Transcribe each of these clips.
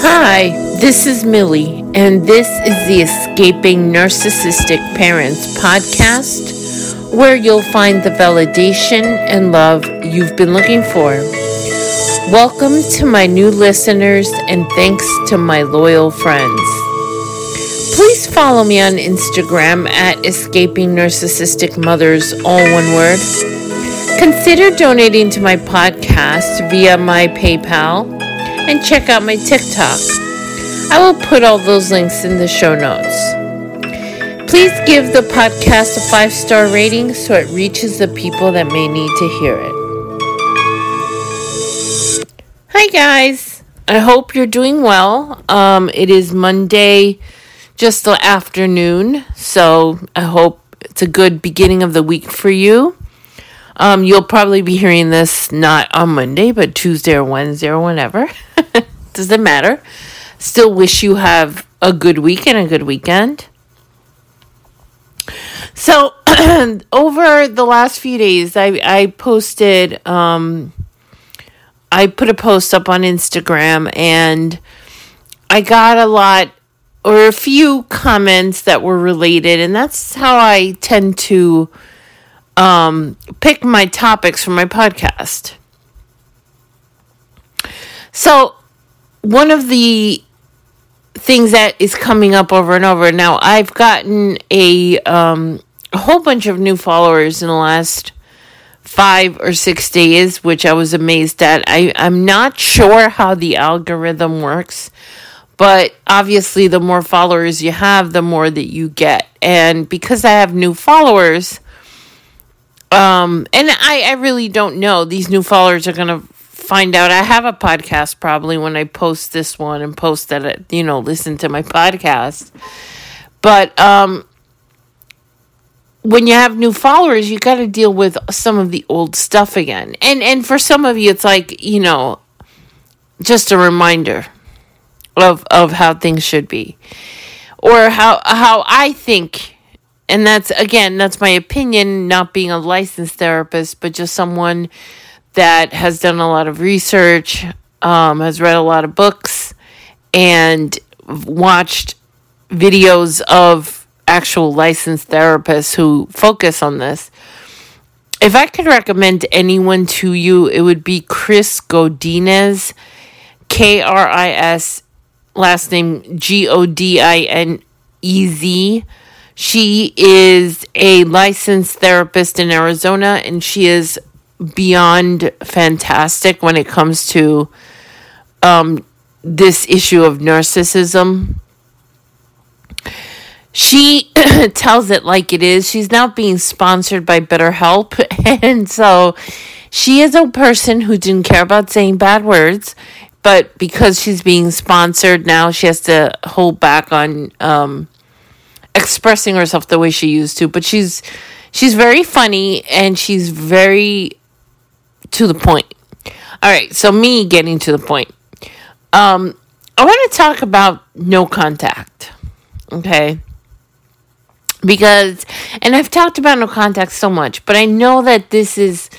Hi, this is Millie, and this is the Escaping Narcissistic Parents podcast, where you'll find the validation and love you've been looking for. Welcome to my new listeners, and thanks to my loyal friends. Please follow me on Instagram at Escaping Narcissistic Mothers, all one word. Consider donating to my podcast via my PayPal and check out my TikTok. I will put all those links in the show notes. Please give the podcast a five star rating so it reaches the people that may need to hear it. Hi, guys. I hope you're doing well. Um, it is Monday, just the afternoon, so I hope it's a good beginning of the week for you. Um, you'll probably be hearing this not on Monday, but Tuesday or Wednesday or whenever. Doesn't matter. Still wish you have a good week and a good weekend. So, over the last few days, I, I posted, um, I put a post up on Instagram and I got a lot or a few comments that were related, and that's how I tend to um, pick my topics for my podcast. So, one of the things that is coming up over and over now, I've gotten a um, a whole bunch of new followers in the last five or six days, which I was amazed at. I, I'm not sure how the algorithm works, but obviously, the more followers you have, the more that you get. And because I have new followers, um, and I, I really don't know. These new followers are going to find out I have a podcast probably when I post this one and post that, you know, listen to my podcast. But um, when you have new followers, you got to deal with some of the old stuff again. And and for some of you, it's like you know, just a reminder of of how things should be, or how how I think and that's again that's my opinion not being a licensed therapist but just someone that has done a lot of research um, has read a lot of books and watched videos of actual licensed therapists who focus on this. If i could recommend anyone to you it would be kris godinez k-r-i-s last name g-o-d-i-n-e-z she is a licensed therapist in Arizona and she is beyond fantastic when it comes to um, this issue of narcissism. She tells it like it is. She's now being sponsored by BetterHelp. And so she is a person who didn't care about saying bad words. But because she's being sponsored now, she has to hold back on um, expressing herself the way she used to, but she's she's very funny and she's very to the point. All right, so me getting to the point. Um I want to talk about no contact. Okay? Because and I've talked about no contact so much, but I know that this is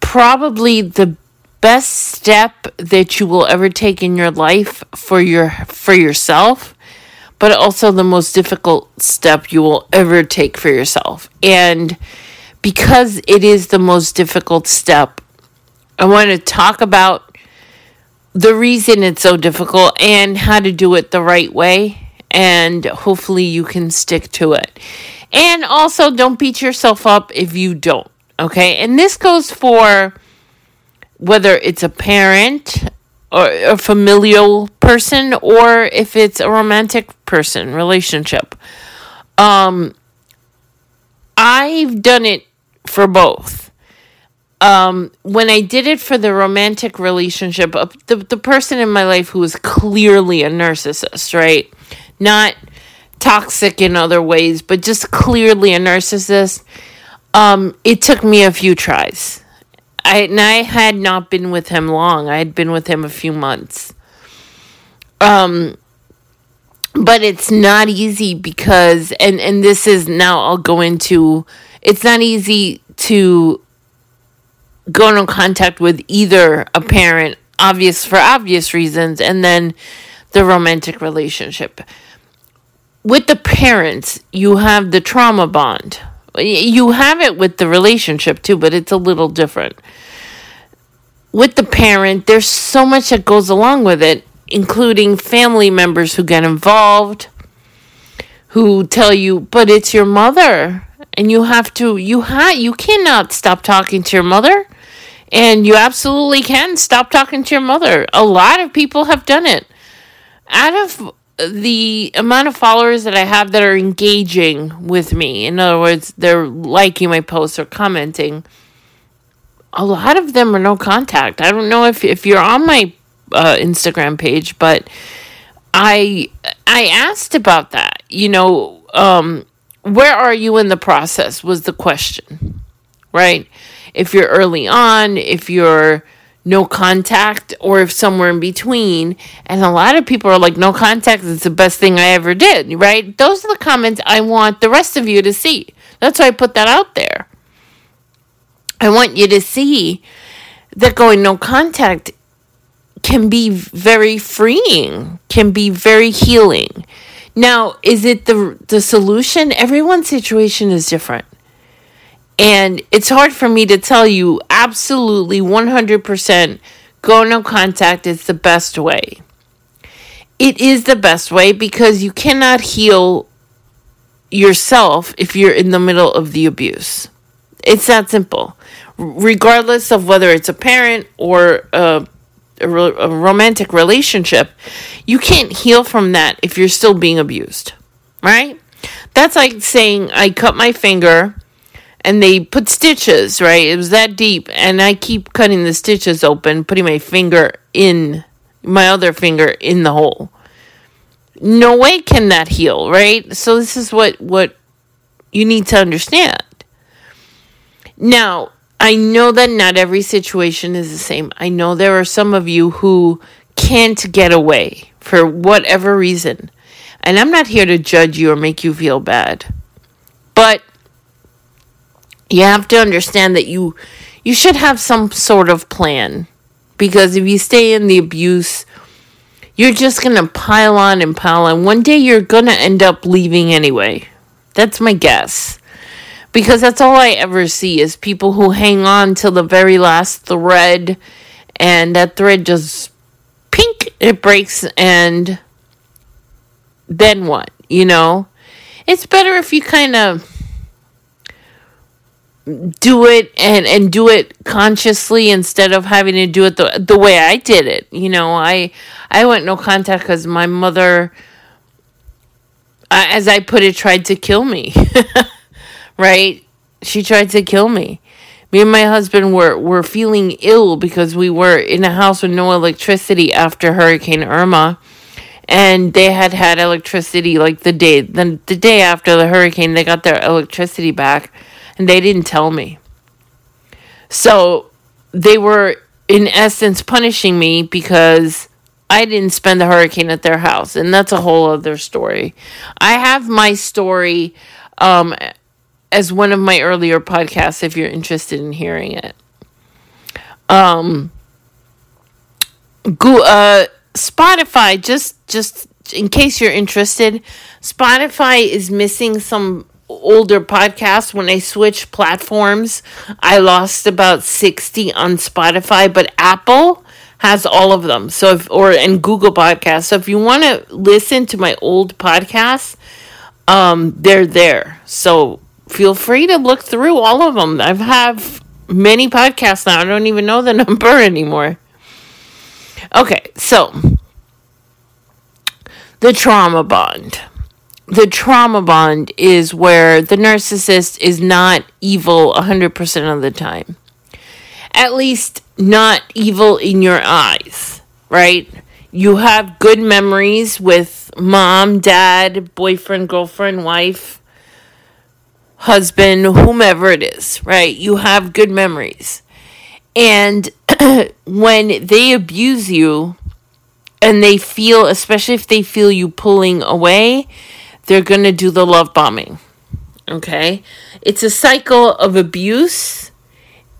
probably the best step that you will ever take in your life for your for yourself but also the most difficult step you will ever take for yourself. And because it is the most difficult step, I want to talk about the reason it's so difficult and how to do it the right way. And hopefully, you can stick to it. And also, don't beat yourself up if you don't. Okay. And this goes for whether it's a parent, a familial person or if it's a romantic person relationship. Um i've done it for both. Um when i did it for the romantic relationship uh, the, the person in my life who was clearly a narcissist right? Not toxic in other ways but just clearly a narcissist um it took me a few tries I and I had not been with him long. I had been with him a few months. Um but it's not easy because and and this is now I'll go into it's not easy to go into contact with either a parent obvious for obvious reasons, and then the romantic relationship. With the parents, you have the trauma bond. You have it with the relationship too, but it's a little different. With the parent, there's so much that goes along with it, including family members who get involved, who tell you, but it's your mother. And you have to, you ha- you cannot stop talking to your mother and you absolutely can stop talking to your mother. A lot of people have done it. Out of the amount of followers that I have that are engaging with me, in other words, they're liking my posts or commenting, a lot of them are no contact. I don't know if, if you're on my uh, Instagram page, but I I asked about that. You know, um, where are you in the process? Was the question, right? if you're early on, if you're no contact, or if somewhere in between. And a lot of people are like, no contact is the best thing I ever did, right? Those are the comments I want the rest of you to see. That's why I put that out there. I want you to see that going no contact can be very freeing, can be very healing. Now, is it the the solution? Everyone's situation is different. And it's hard for me to tell you absolutely 100% go no contact is the best way. It is the best way because you cannot heal yourself if you're in the middle of the abuse. It's that simple. Regardless of whether it's a parent or a, a, a romantic relationship, you can't heal from that if you're still being abused, right? That's like saying, I cut my finger and they put stitches, right? It was that deep, and I keep cutting the stitches open, putting my finger in my other finger in the hole. No way can that heal, right? So this is what what you need to understand. Now, I know that not every situation is the same. I know there are some of you who can't get away for whatever reason. And I'm not here to judge you or make you feel bad. But you have to understand that you you should have some sort of plan. Because if you stay in the abuse you're just going to pile on and pile on. One day you're going to end up leaving anyway. That's my guess. Because that's all i ever see is people who hang on till the very last thread and that thread just pink it breaks and then what you know? It's better if you kind of do it and and do it consciously instead of having to do it the the way I did it. You know, I I went no contact cuz my mother as I put it tried to kill me. right? She tried to kill me. Me and my husband were were feeling ill because we were in a house with no electricity after Hurricane Irma. And they had had electricity like the day the, the day after the hurricane they got their electricity back and they didn't tell me. So they were, in essence, punishing me because I didn't spend the hurricane at their house. And that's a whole other story. I have my story um, as one of my earlier podcasts if you're interested in hearing it. Um, go, uh, Spotify, just, just in case you're interested, Spotify is missing some older podcasts when I switched platforms. I lost about 60 on Spotify, but Apple has all of them. So if or and Google Podcasts. So if you want to listen to my old podcasts, um they're there. So feel free to look through all of them. I have many podcasts now. I don't even know the number anymore. Okay, so the trauma bond the trauma bond is where the narcissist is not evil 100% of the time. At least not evil in your eyes, right? You have good memories with mom, dad, boyfriend, girlfriend, wife, husband, whomever it is, right? You have good memories. And when they abuse you and they feel, especially if they feel you pulling away, they're going to do the love bombing. Okay? It's a cycle of abuse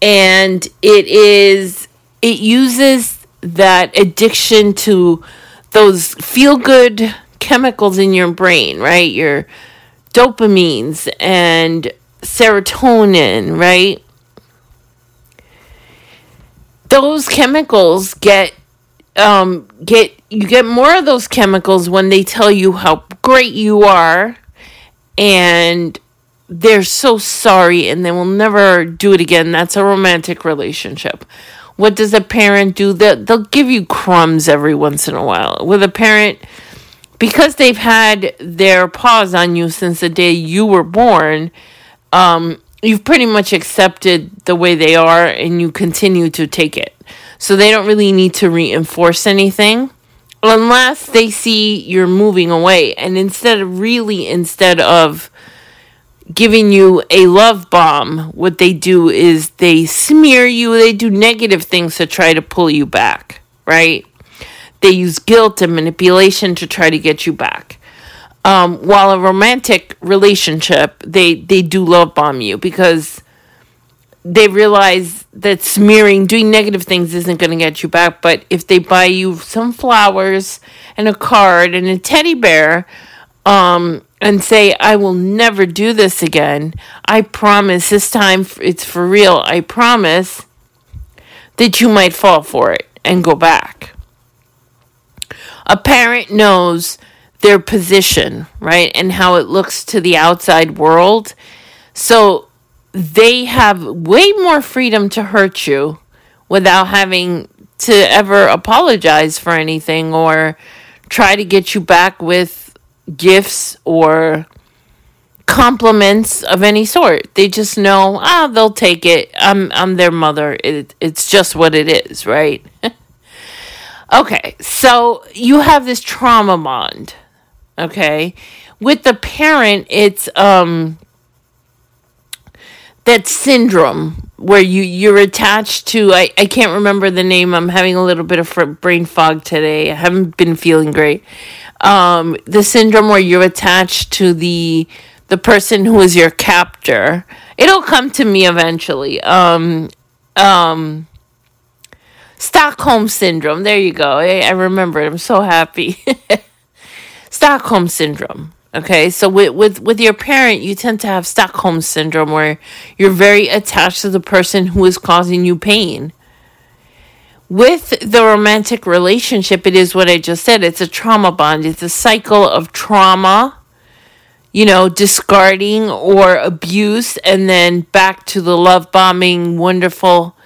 and it is it uses that addiction to those feel good chemicals in your brain, right? Your dopamines and serotonin, right? Those chemicals get um, get you get more of those chemicals when they tell you how great you are and they're so sorry and they will never do it again. That's a romantic relationship. What does a parent do? They'll, they'll give you crumbs every once in a while. With a parent, because they've had their paws on you since the day you were born, um, you've pretty much accepted the way they are and you continue to take it. So they don't really need to reinforce anything unless they see you're moving away. And instead of really, instead of giving you a love bomb, what they do is they smear you, they do negative things to try to pull you back, right? They use guilt and manipulation to try to get you back. Um, while a romantic relationship, they, they do love bomb you because they realize that smearing, doing negative things isn't going to get you back. But if they buy you some flowers and a card and a teddy bear, um, and say, I will never do this again. I promise this time it's for real. I promise that you might fall for it and go back. A parent knows their position, right? And how it looks to the outside world. So they have way more freedom to hurt you without having to ever apologize for anything or try to get you back with gifts or compliments of any sort. They just know, ah, they'll take it. I'm I'm their mother. It, it's just what it is, right? okay, so you have this trauma bond. Okay, with the parent, it's um that syndrome where you you're attached to I, I can't remember the name i'm having a little bit of brain fog today i haven't been feeling great um, the syndrome where you're attached to the the person who is your captor. It'll come to me eventually. Um, um, Stockholm syndrome. There you go. I, I remember it. I'm so happy. Stockholm syndrome. Okay, so with, with with your parent, you tend to have Stockholm syndrome, where you're very attached to the person who is causing you pain with the romantic relationship, it is what I just said. It's a trauma bond. It's a cycle of trauma, you know, discarding or abuse, and then back to the love bombing, wonderful,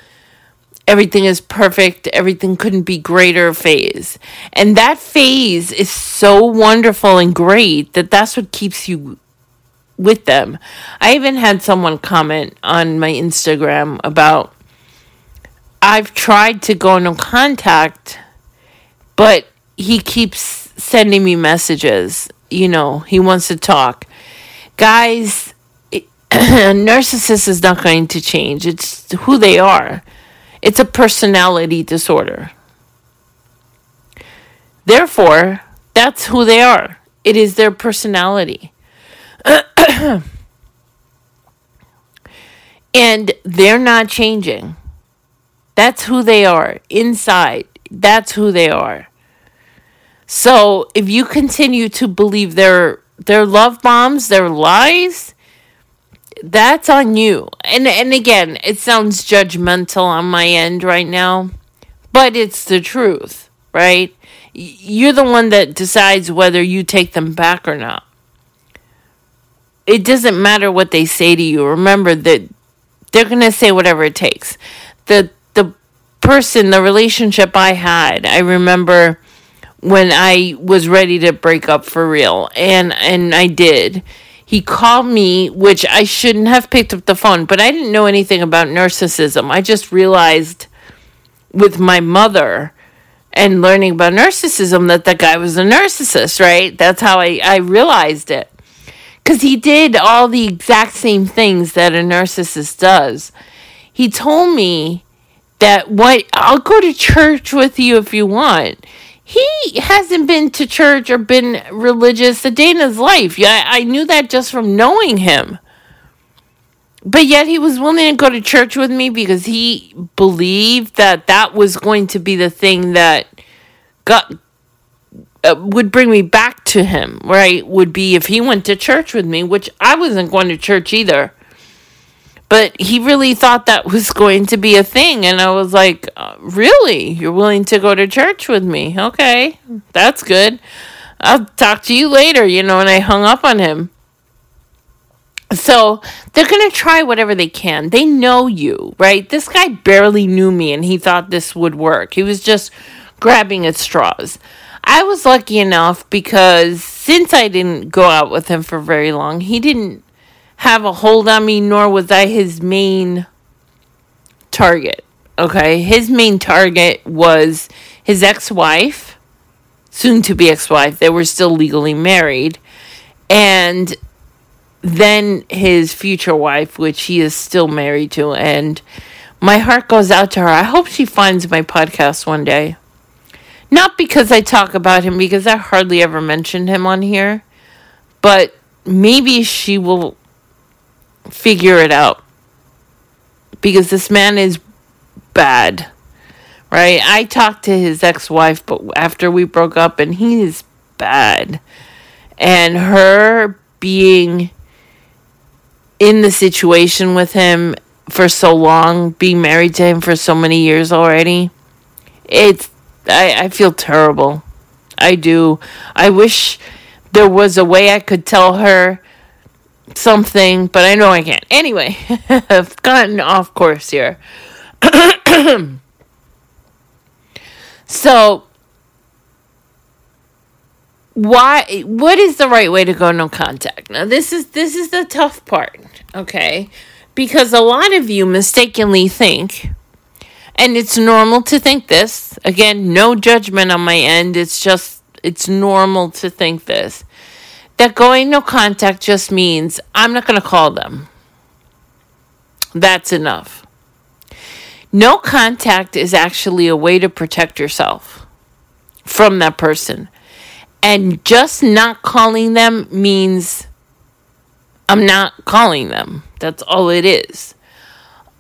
everything is perfect, everything couldn't be greater phase. And that phase is so wonderful and great that that's what keeps you with them. I even had someone comment on my Instagram about I've tried to go into contact, but he keeps sending me messages. You know, he wants to talk. Guys, a narcissist is not going to change. It's who they are. It's a personality disorder. Therefore, that's who they are. It is their personality. and they're not changing. That's who they are inside. That's who they are. So if you continue to believe their their love bombs, their lies, that's on you. And and again, it sounds judgmental on my end right now, but it's the truth, right? You're the one that decides whether you take them back or not. It doesn't matter what they say to you. Remember that they're going to say whatever it takes. The the person, the relationship I had, I remember when I was ready to break up for real, and and I did. He called me, which I shouldn't have picked up the phone, but I didn't know anything about narcissism. I just realized with my mother and learning about narcissism that that guy was a narcissist, right? That's how I, I realized it. Because he did all the exact same things that a narcissist does. He told me that what I'll go to church with you if you want. He hasn't been to church or been religious a day in his life. Yeah, I knew that just from knowing him. but yet he was willing to go to church with me because he believed that that was going to be the thing that got uh, would bring me back to him right would be if he went to church with me which i wasn't going to church either but he really thought that was going to be a thing and i was like uh, really you're willing to go to church with me okay that's good i'll talk to you later you know and i hung up on him so they're going to try whatever they can. They know you, right? This guy barely knew me and he thought this would work. He was just grabbing at straws. I was lucky enough because since I didn't go out with him for very long, he didn't have a hold on me, nor was I his main target. Okay, his main target was his ex wife, soon to be ex wife. They were still legally married. And then his future wife, which he is still married to. And my heart goes out to her. I hope she finds my podcast one day. Not because I talk about him, because I hardly ever mentioned him on here, but maybe she will figure it out. Because this man is bad, right? I talked to his ex wife, but after we broke up, and he is bad. And her being in the situation with him for so long, being married to him for so many years already, it's I, I feel terrible. I do. I wish there was a way I could tell her something, but I know I can't. Anyway, I've gotten off course here. so why what is the right way to go no contact now this is this is the tough part okay because a lot of you mistakenly think and it's normal to think this again no judgment on my end it's just it's normal to think this that going no contact just means i'm not going to call them that's enough no contact is actually a way to protect yourself from that person and just not calling them means I'm not calling them. That's all it is.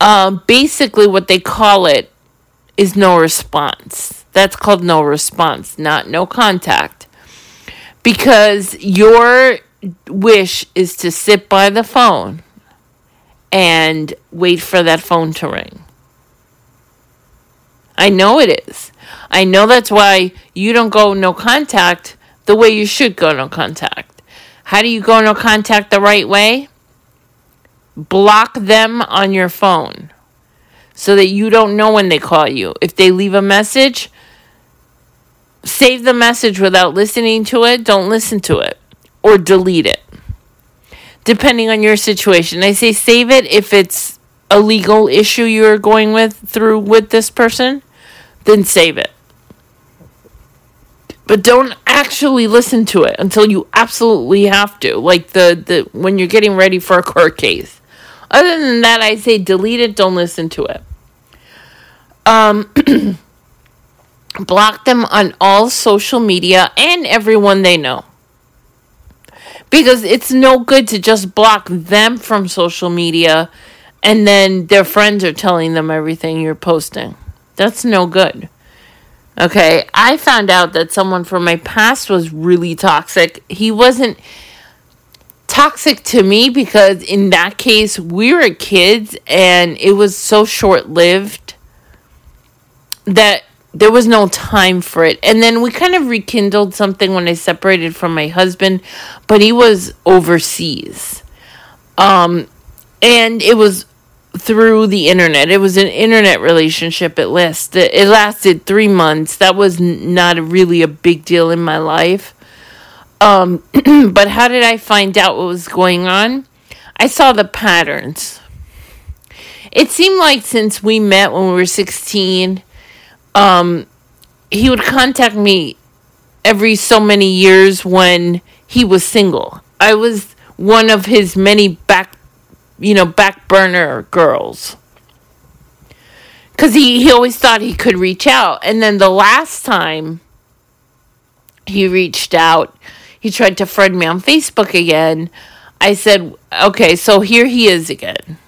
Uh, basically, what they call it is no response. That's called no response, not no contact. Because your wish is to sit by the phone and wait for that phone to ring. I know it is. I know that's why you don't go no contact the way you should go no contact. How do you go no contact the right way? Block them on your phone so that you don't know when they call you. If they leave a message, save the message without listening to it. Don't listen to it or delete it. Depending on your situation. I say save it if it's a legal issue you're going with through with this person, then save it but don't actually listen to it until you absolutely have to like the, the when you're getting ready for a court case other than that i say delete it don't listen to it um block them on all social media and everyone they know. Because it's no good to just block them from social media and then their friends are telling them everything you're posting. That's no good. Okay, I found out that someone from my past was really toxic. He wasn't toxic to me because in that case we were kids and it was so short lived that there was no time for it. And then we kind of rekindled something when I separated from my husband, but he was overseas. Um and it was through the internet. It was an internet relationship at least. It lasted three months. That was not really a big deal in my life. Um, but how did I find out what was going on? I saw the patterns. It seemed like since we met when we were 16, um, he would contact me every so many years when he was single. I was one of his many back you know, back burner girls. Because he, he always thought he could reach out. And then the last time he reached out, he tried to friend me on Facebook again. I said, okay, so here he is again.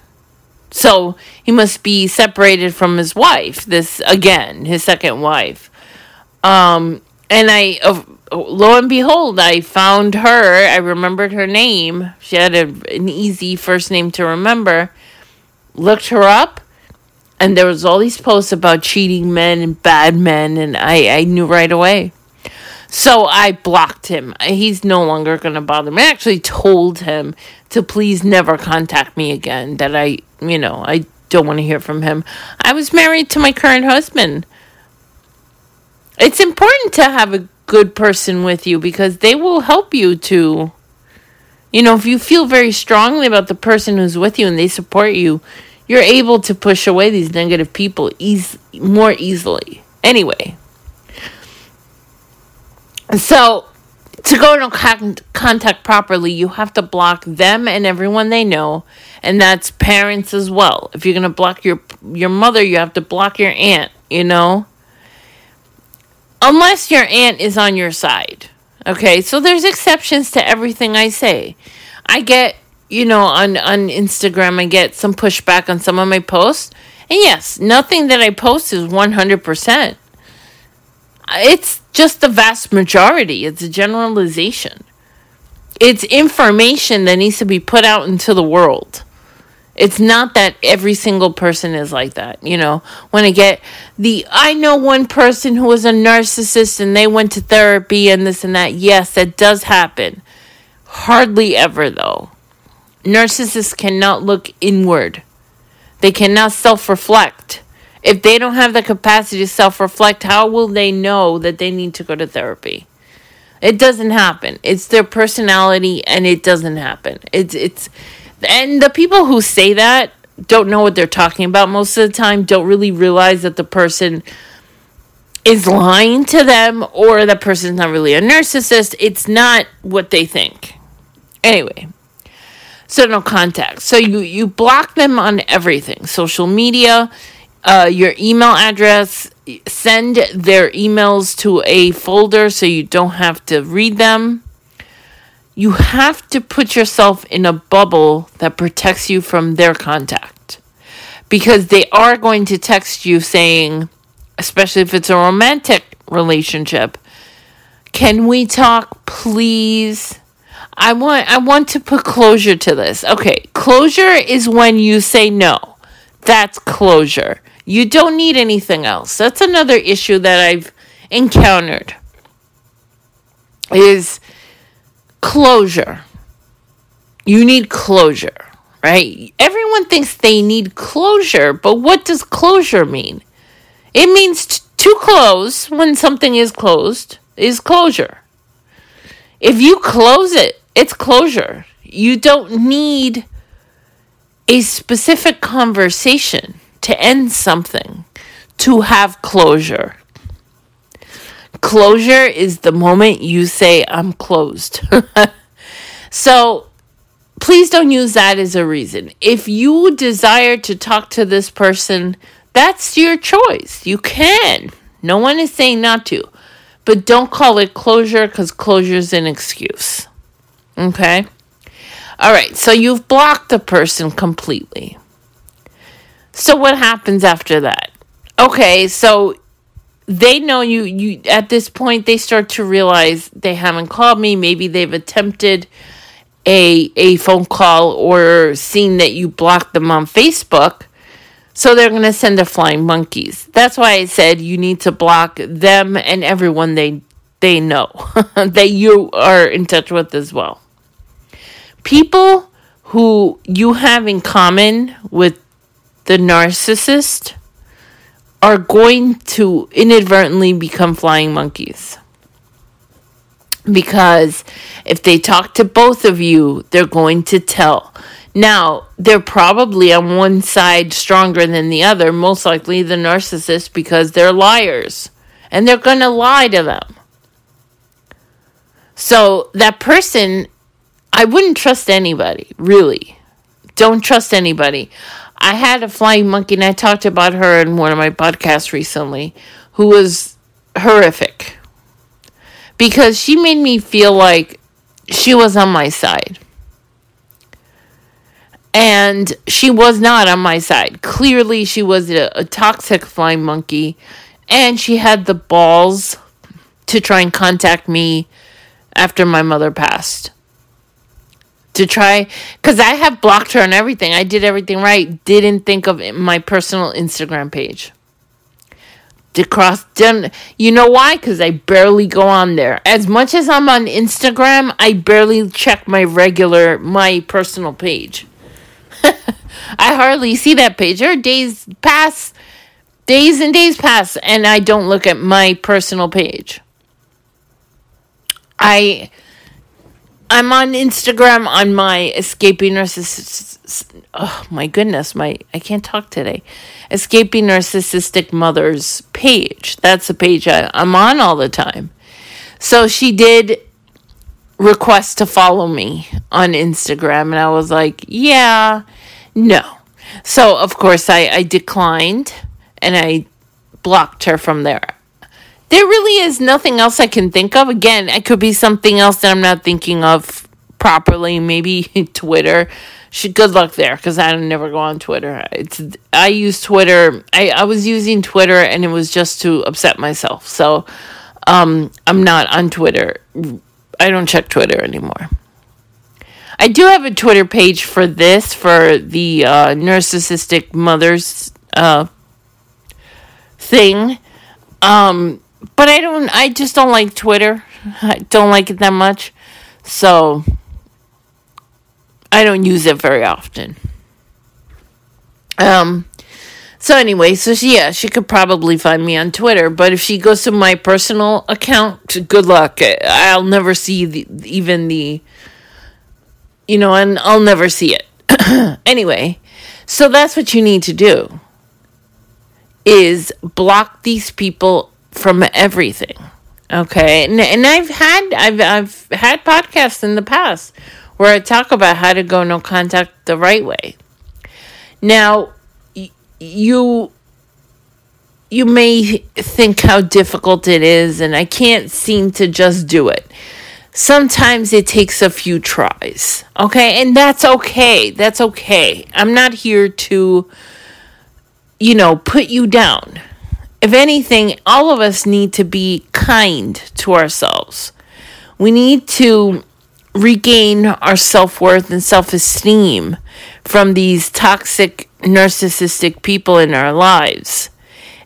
So he must be separated from his wife. This again, his second wife. Um, and I, uh, lo and behold, I found her. I remembered her name. She had a, an easy first name to remember. Looked her up, and there was all these posts about cheating men and bad men, and I, I knew right away. So I blocked him. He's no longer going to bother me. I actually told him to please never contact me again, that I, you know, I don't want to hear from him. I was married to my current husband. It's important to have a good person with you because they will help you to, you know, if you feel very strongly about the person who's with you and they support you, you're able to push away these negative people eas- more easily. Anyway, so, to go into con- contact properly, you have to block them and everyone they know, and that's parents as well. If you're going to block your your mother, you have to block your aunt, you know? Unless your aunt is on your side. Okay? So there's exceptions to everything I say. I get, you know, on on Instagram I get some pushback on some of my posts. And yes, nothing that I post is 100%. It's just the vast majority. It's a generalization. It's information that needs to be put out into the world. It's not that every single person is like that. You know, when I get the, I know one person who was a narcissist and they went to therapy and this and that. Yes, that does happen. Hardly ever, though. Narcissists cannot look inward, they cannot self reflect. If they don't have the capacity to self reflect, how will they know that they need to go to therapy? It doesn't happen. It's their personality and it doesn't happen. It's it's and the people who say that don't know what they're talking about most of the time, don't really realize that the person is lying to them or the person's not really a narcissist. It's not what they think. Anyway, so no contact. So you you block them on everything, social media, uh, your email address, send their emails to a folder so you don't have to read them. You have to put yourself in a bubble that protects you from their contact because they are going to text you saying, especially if it's a romantic relationship, can we talk please? I want I want to put closure to this. Okay, closure is when you say no. That's closure. You don't need anything else. That's another issue that I've encountered is closure. You need closure, right? Everyone thinks they need closure, but what does closure mean? It means t- to close when something is closed is closure. If you close it, it's closure. You don't need a specific conversation to end something, to have closure. Closure is the moment you say, I'm closed. so please don't use that as a reason. If you desire to talk to this person, that's your choice. You can. No one is saying not to. But don't call it closure because closure is an excuse. Okay? All right, so you've blocked the person completely. So what happens after that? Okay, so they know you you at this point they start to realize they haven't called me, maybe they've attempted a a phone call or seen that you blocked them on Facebook. So they're going to send the flying monkeys. That's why I said you need to block them and everyone they they know that you are in touch with as well. People who you have in common with the narcissist are going to inadvertently become flying monkeys. Because if they talk to both of you, they're going to tell. Now, they're probably on one side stronger than the other, most likely the narcissist, because they're liars. And they're going to lie to them. So, that person, I wouldn't trust anybody, really. Don't trust anybody. I had a flying monkey, and I talked about her in one of my podcasts recently, who was horrific because she made me feel like she was on my side. And she was not on my side. Clearly, she was a, a toxic flying monkey. And she had the balls to try and contact me after my mother passed. To try, because I have blocked her and everything. I did everything right. Didn't think of my personal Instagram page. Did cross done you know why because i barely go on there as much as i'm on instagram i barely check my regular my personal page i hardly see that page there days pass days and days pass and i don't look at my personal page i i'm on instagram on my escaping narcissist oh my goodness my i can't talk today. Escaping narcissistic mothers page. That's the page I, i'm on all the time. So she did request to follow me on instagram and i was like yeah no. So of course i, I declined and i blocked her from there there really is nothing else I can think of. Again, it could be something else that I'm not thinking of properly. Maybe Twitter. Good luck there because I never go on Twitter. It's I use Twitter. I, I was using Twitter and it was just to upset myself. So um, I'm not on Twitter. I don't check Twitter anymore. I do have a Twitter page for this for the uh, narcissistic mothers uh, thing. Um, but I don't. I just don't like Twitter. I don't like it that much, so I don't use it very often. Um. So anyway, so she, yeah, she could probably find me on Twitter, but if she goes to my personal account, good luck. I'll never see the, even the, you know, and I'll never see it. anyway, so that's what you need to do is block these people from everything. Okay, and, and I've had I've I've had podcasts in the past where I talk about how to go no contact the right way. Now, y- you you may think how difficult it is, and I can't seem to just do it. Sometimes it takes a few tries, okay, and that's okay. That's okay. I'm not here to, you know, put you down if anything, all of us need to be kind to ourselves. We need to regain our self worth and self esteem from these toxic, narcissistic people in our lives.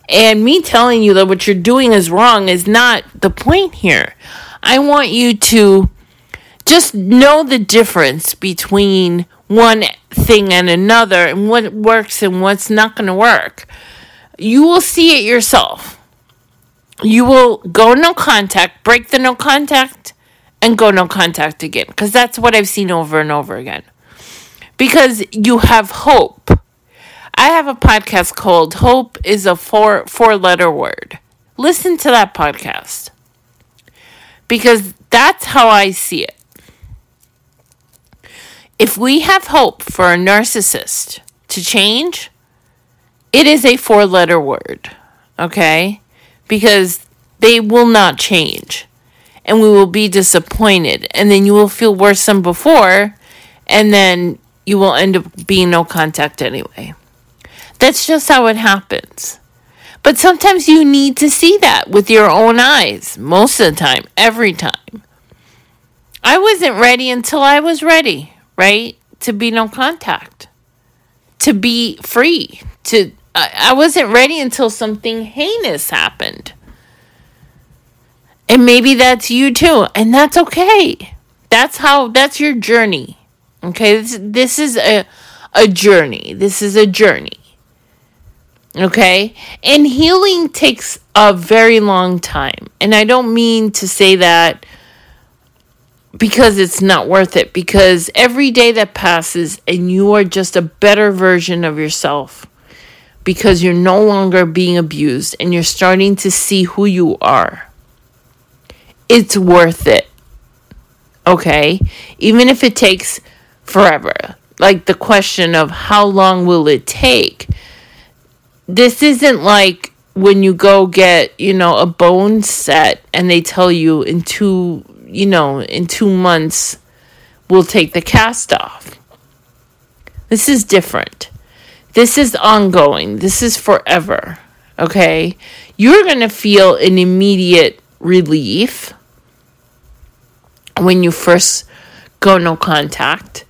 And me telling you that what you're doing is wrong is not the point here. I want you to just know the difference between one thing and another and what works and what's not going to work you will see it yourself. You will go no contact, break the no contact, and go no contact again. Because that's what I've seen over and over again. Because you have hope. I have a podcast called Hope is a four four letter word. Listen to that podcast. Because that's how I see it. If we have hope for a narcissist to change, it is a four letter word, okay? Because they will not change. And we will be disappointed. And then you will feel worse than before. And then you will end up being no contact anyway. That's just how it happens. But sometimes you need to see that with your own eyes. Most of the time, every time. I wasn't ready until I was ready, right? To be no contact, to be free, to I, wasn't ready until something heinous happened. And maybe that's you too. And that's okay. That's how, that's your journey. Okay. This, this is a, a journey. This is a journey. Okay. And healing takes a very long time. And I don't mean to say that because it's not worth it. Because every day that passes and you are just a better version of yourself because you're no longer being abused and you're starting to see who you are. It's worth it. Okay? Even if it takes forever. Like the question of how long will it take? This isn't like when you go get, you know, a bone set and they tell you in two, you know, in two months we'll take the cast off. This is different. This is ongoing. This is forever. Okay? You're going to feel an immediate relief when you first go no contact.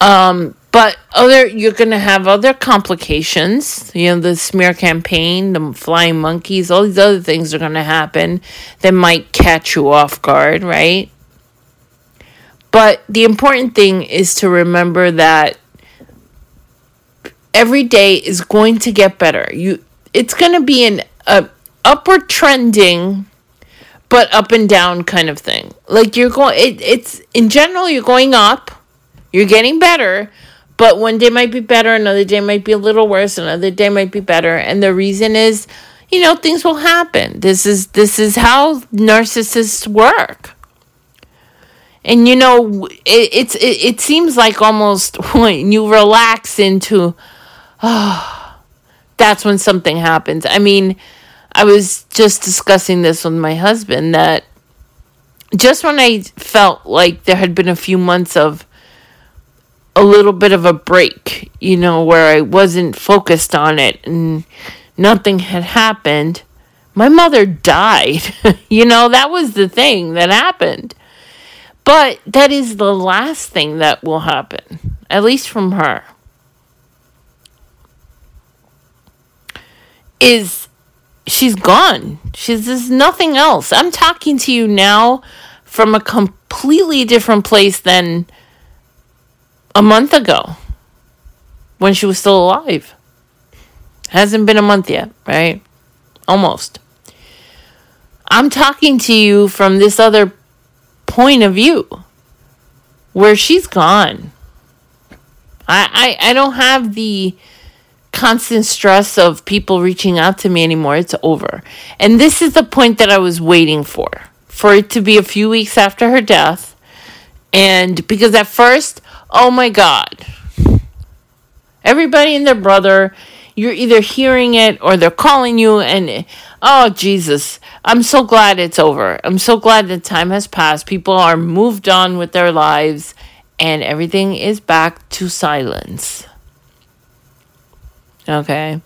Um, but other you're going to have other complications you know the smear campaign the flying monkeys all these other things are going to happen that might catch you off guard right but the important thing is to remember that every day is going to get better you it's going to be an a upward trending but up and down kind of thing like you're going it, it's in general you're going up you're getting better but one day might be better, another day might be a little worse, another day might be better. And the reason is, you know, things will happen. This is this is how narcissists work. And you know, it, it's it, it seems like almost when you relax into, that's when something happens. I mean, I was just discussing this with my husband that just when I felt like there had been a few months of a little bit of a break, you know, where I wasn't focused on it and nothing had happened. My mother died. you know, that was the thing that happened. But that is the last thing that will happen, at least from her. Is she's gone. She's there's nothing else. I'm talking to you now from a completely different place than a month ago when she was still alive. Hasn't been a month yet, right? Almost. I'm talking to you from this other point of view where she's gone. I, I, I don't have the constant stress of people reaching out to me anymore. It's over. And this is the point that I was waiting for for it to be a few weeks after her death. And because at first Oh my God. Everybody and their brother, you're either hearing it or they're calling you, and oh, Jesus, I'm so glad it's over. I'm so glad the time has passed. People are moved on with their lives, and everything is back to silence. Okay.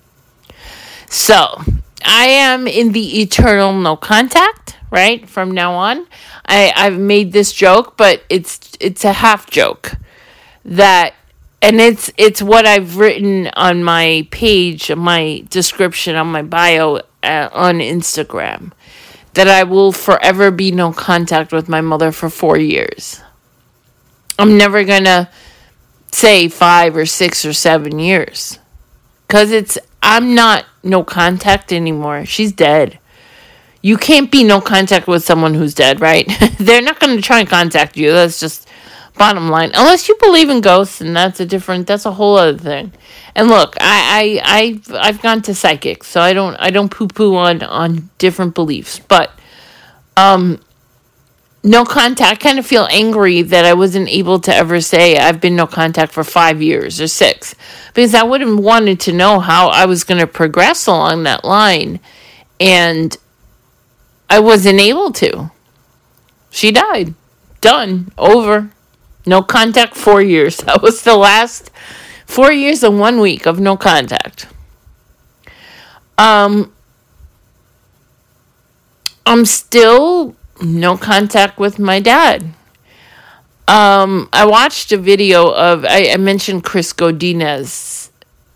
So, I am in the eternal no contact, right? From now on. I, I've made this joke, but it's it's a half joke that and it's it's what I've written on my page, my description on my bio uh, on Instagram that I will forever be no contact with my mother for 4 years. I'm never going to say 5 or 6 or 7 years cuz it's I'm not no contact anymore. She's dead. You can't be no contact with someone who's dead, right? They're not going to try and contact you. That's just Bottom line, unless you believe in ghosts, and that's a different, that's a whole other thing. And look, I, I, I've, I've gone to psychics, so I don't, I don't poo poo on, on different beliefs. But, um, no contact. I kind of feel angry that I wasn't able to ever say I've been no contact for five years or six, because I would have wanted to know how I was going to progress along that line, and I wasn't able to. She died. Done. Over. No contact, four years. That was the last four years and one week of no contact. Um, I'm still no contact with my dad. Um, I watched a video of, I, I mentioned Kris Godinez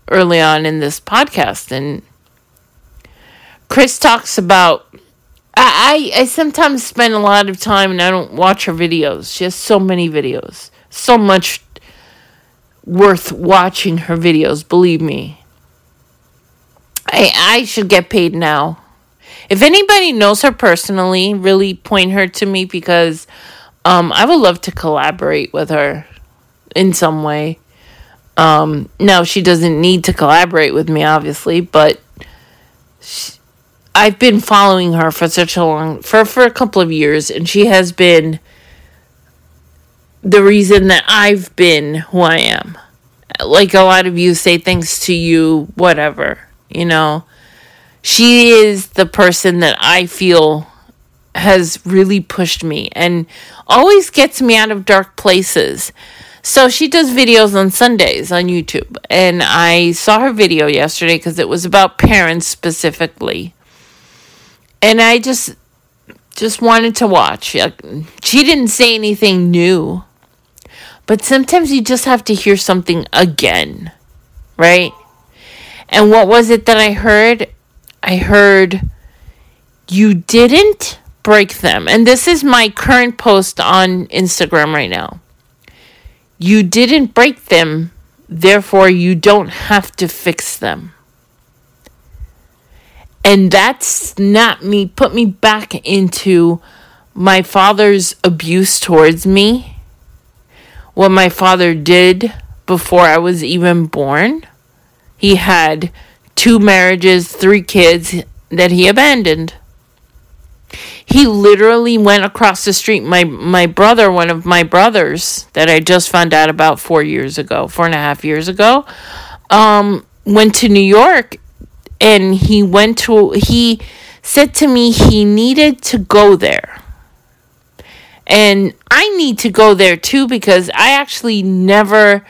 early on in this podcast, and Kris talks about I, I sometimes spend a lot of time and I don't watch her videos. She has so many videos. So much worth watching her videos, believe me. I I should get paid now. If anybody knows her personally, really point her to me because um, I would love to collaborate with her in some way. Um, no, she doesn't need to collaborate with me, obviously, but she, I've been following her for such a long for for a couple of years and she has been the reason that I've been who I am. Like a lot of you say thanks to you whatever, you know. She is the person that I feel has really pushed me and always gets me out of dark places So she does videos on Sundays on YouTube. And I saw her video yesterday because it was about parents specifically. And I just just wanted to watch. Uh, she didn't say anything new. But sometimes you just have to hear something again, right? And what was it that I heard? I heard you didn't break them. And this is my current post on Instagram right now. You didn't break them, therefore, you don't have to fix them. And that snapped me, put me back into my father's abuse towards me, what my father did before I was even born. He had two marriages, three kids that he abandoned. He literally went across the street. My my brother, one of my brothers that I just found out about four years ago, four and a half years ago, um, went to New York and he went to he said to me he needed to go there. And I need to go there too because I actually never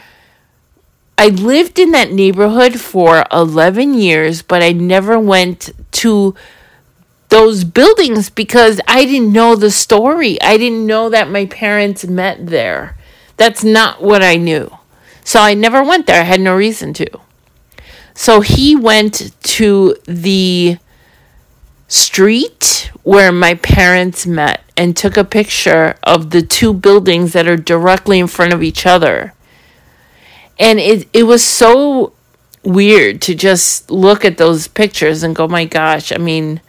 I lived in that neighborhood for 11 years, but I never went to those buildings because I didn't know the story. I didn't know that my parents met there. That's not what I knew. So I never went there. I had no reason to. So he went to the street where my parents met and took a picture of the two buildings that are directly in front of each other. And it, it was so weird to just look at those pictures and go, my gosh, I mean,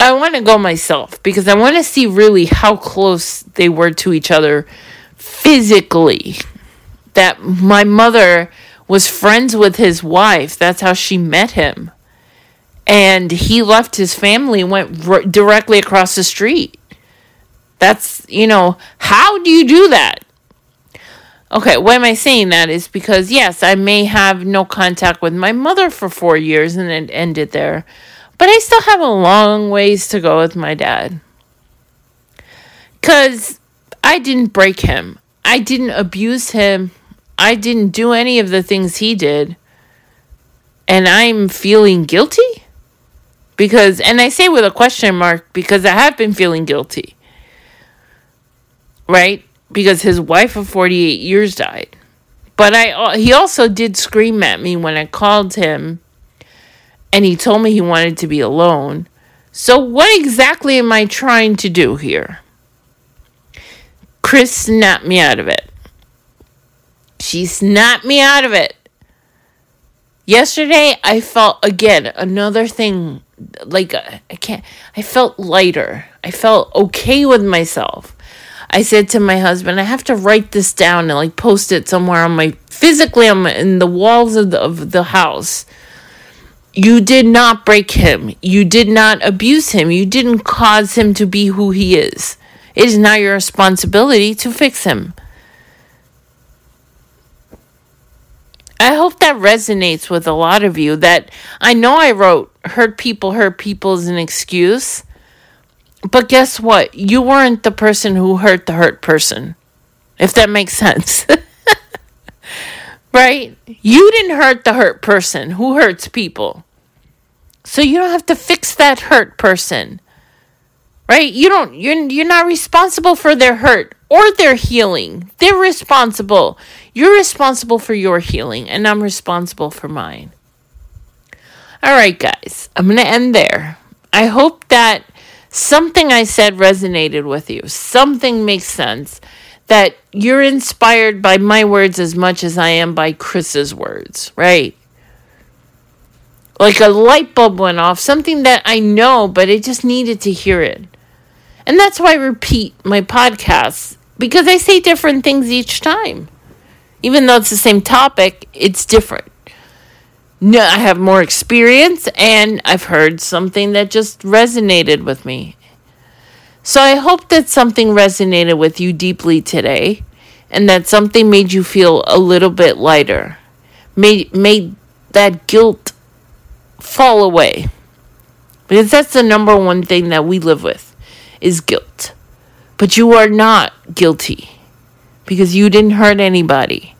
I want to go myself because I want to see really how close they were to each other physically. That my mother was friends with his wife. That's how she met him. And he left his family and went r- directly across the street. That's, you know, how do you do that? Okay, why am I saying that is because, yes, I may have no contact with my mother for four years and it ended there. But I still have a long ways to go with my dad. Because I didn't break him, I didn't abuse him, I didn't do any of the things he did. And I'm feeling guilty? Because, and I say with a question mark because I have been feeling guilty. Right? Because his wife of 48 years died. But I he also did scream at me when I called him and he told me he wanted to be alone. So, what exactly am I trying to do here? Kris snapped me out of it. She snapped me out of it. Yesterday, I felt again another thing like uh, I can't, I felt lighter. I felt okay with myself. I said to my husband, I have to write this down and like post it somewhere on my physically on my, in the walls of the, of the house you did not break him. You did not abuse him. You didn't cause him to be who he is. It is now your responsibility to fix him. I hope that resonates with a lot of you. That I know I wrote hurt people, hurt people as an excuse. But guess what? You weren't the person who hurt the hurt person. If that makes sense. right? You didn't hurt the hurt person. Who hurts people? So you don't have to fix that hurt person. Right? You don't you're you're not responsible for their hurt or their healing. They're responsible. You're responsible for your healing and I'm responsible for mine. All right, guys. I'm going to end there. I hope that something I said resonated with you. Something makes sense that you're inspired by my words as much as I am by Kris's words, right? Like a light bulb went off, something that I know, but it just needed to hear it. And that's why I repeat my podcasts because I say different things each time. Even though it's the same topic, it's different. No, I have more experience and I've heard something that just resonated with me. So I hope that something resonated with you deeply today and that something made you feel a little bit lighter. Made made that guilt fall away. Because that's the number one thing that we live with is guilt. But you are not guilty. because you didn't hurt anybody.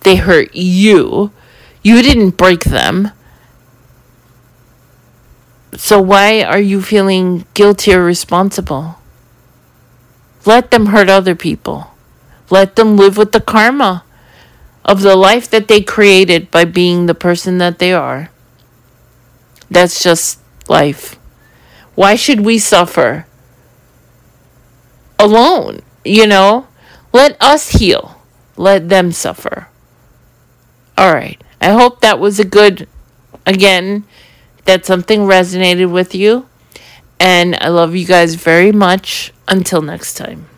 They hurt you. You didn't break them. So why are you feeling guilty or responsible? Let them hurt other people. Let them live with the karma of the life that they created by being the person that they are. That's just life. Why should we suffer alone? You know, let us heal, let them suffer. All right. I hope that was a good, again, that something resonated with you. And I love you guys very much. Until next time.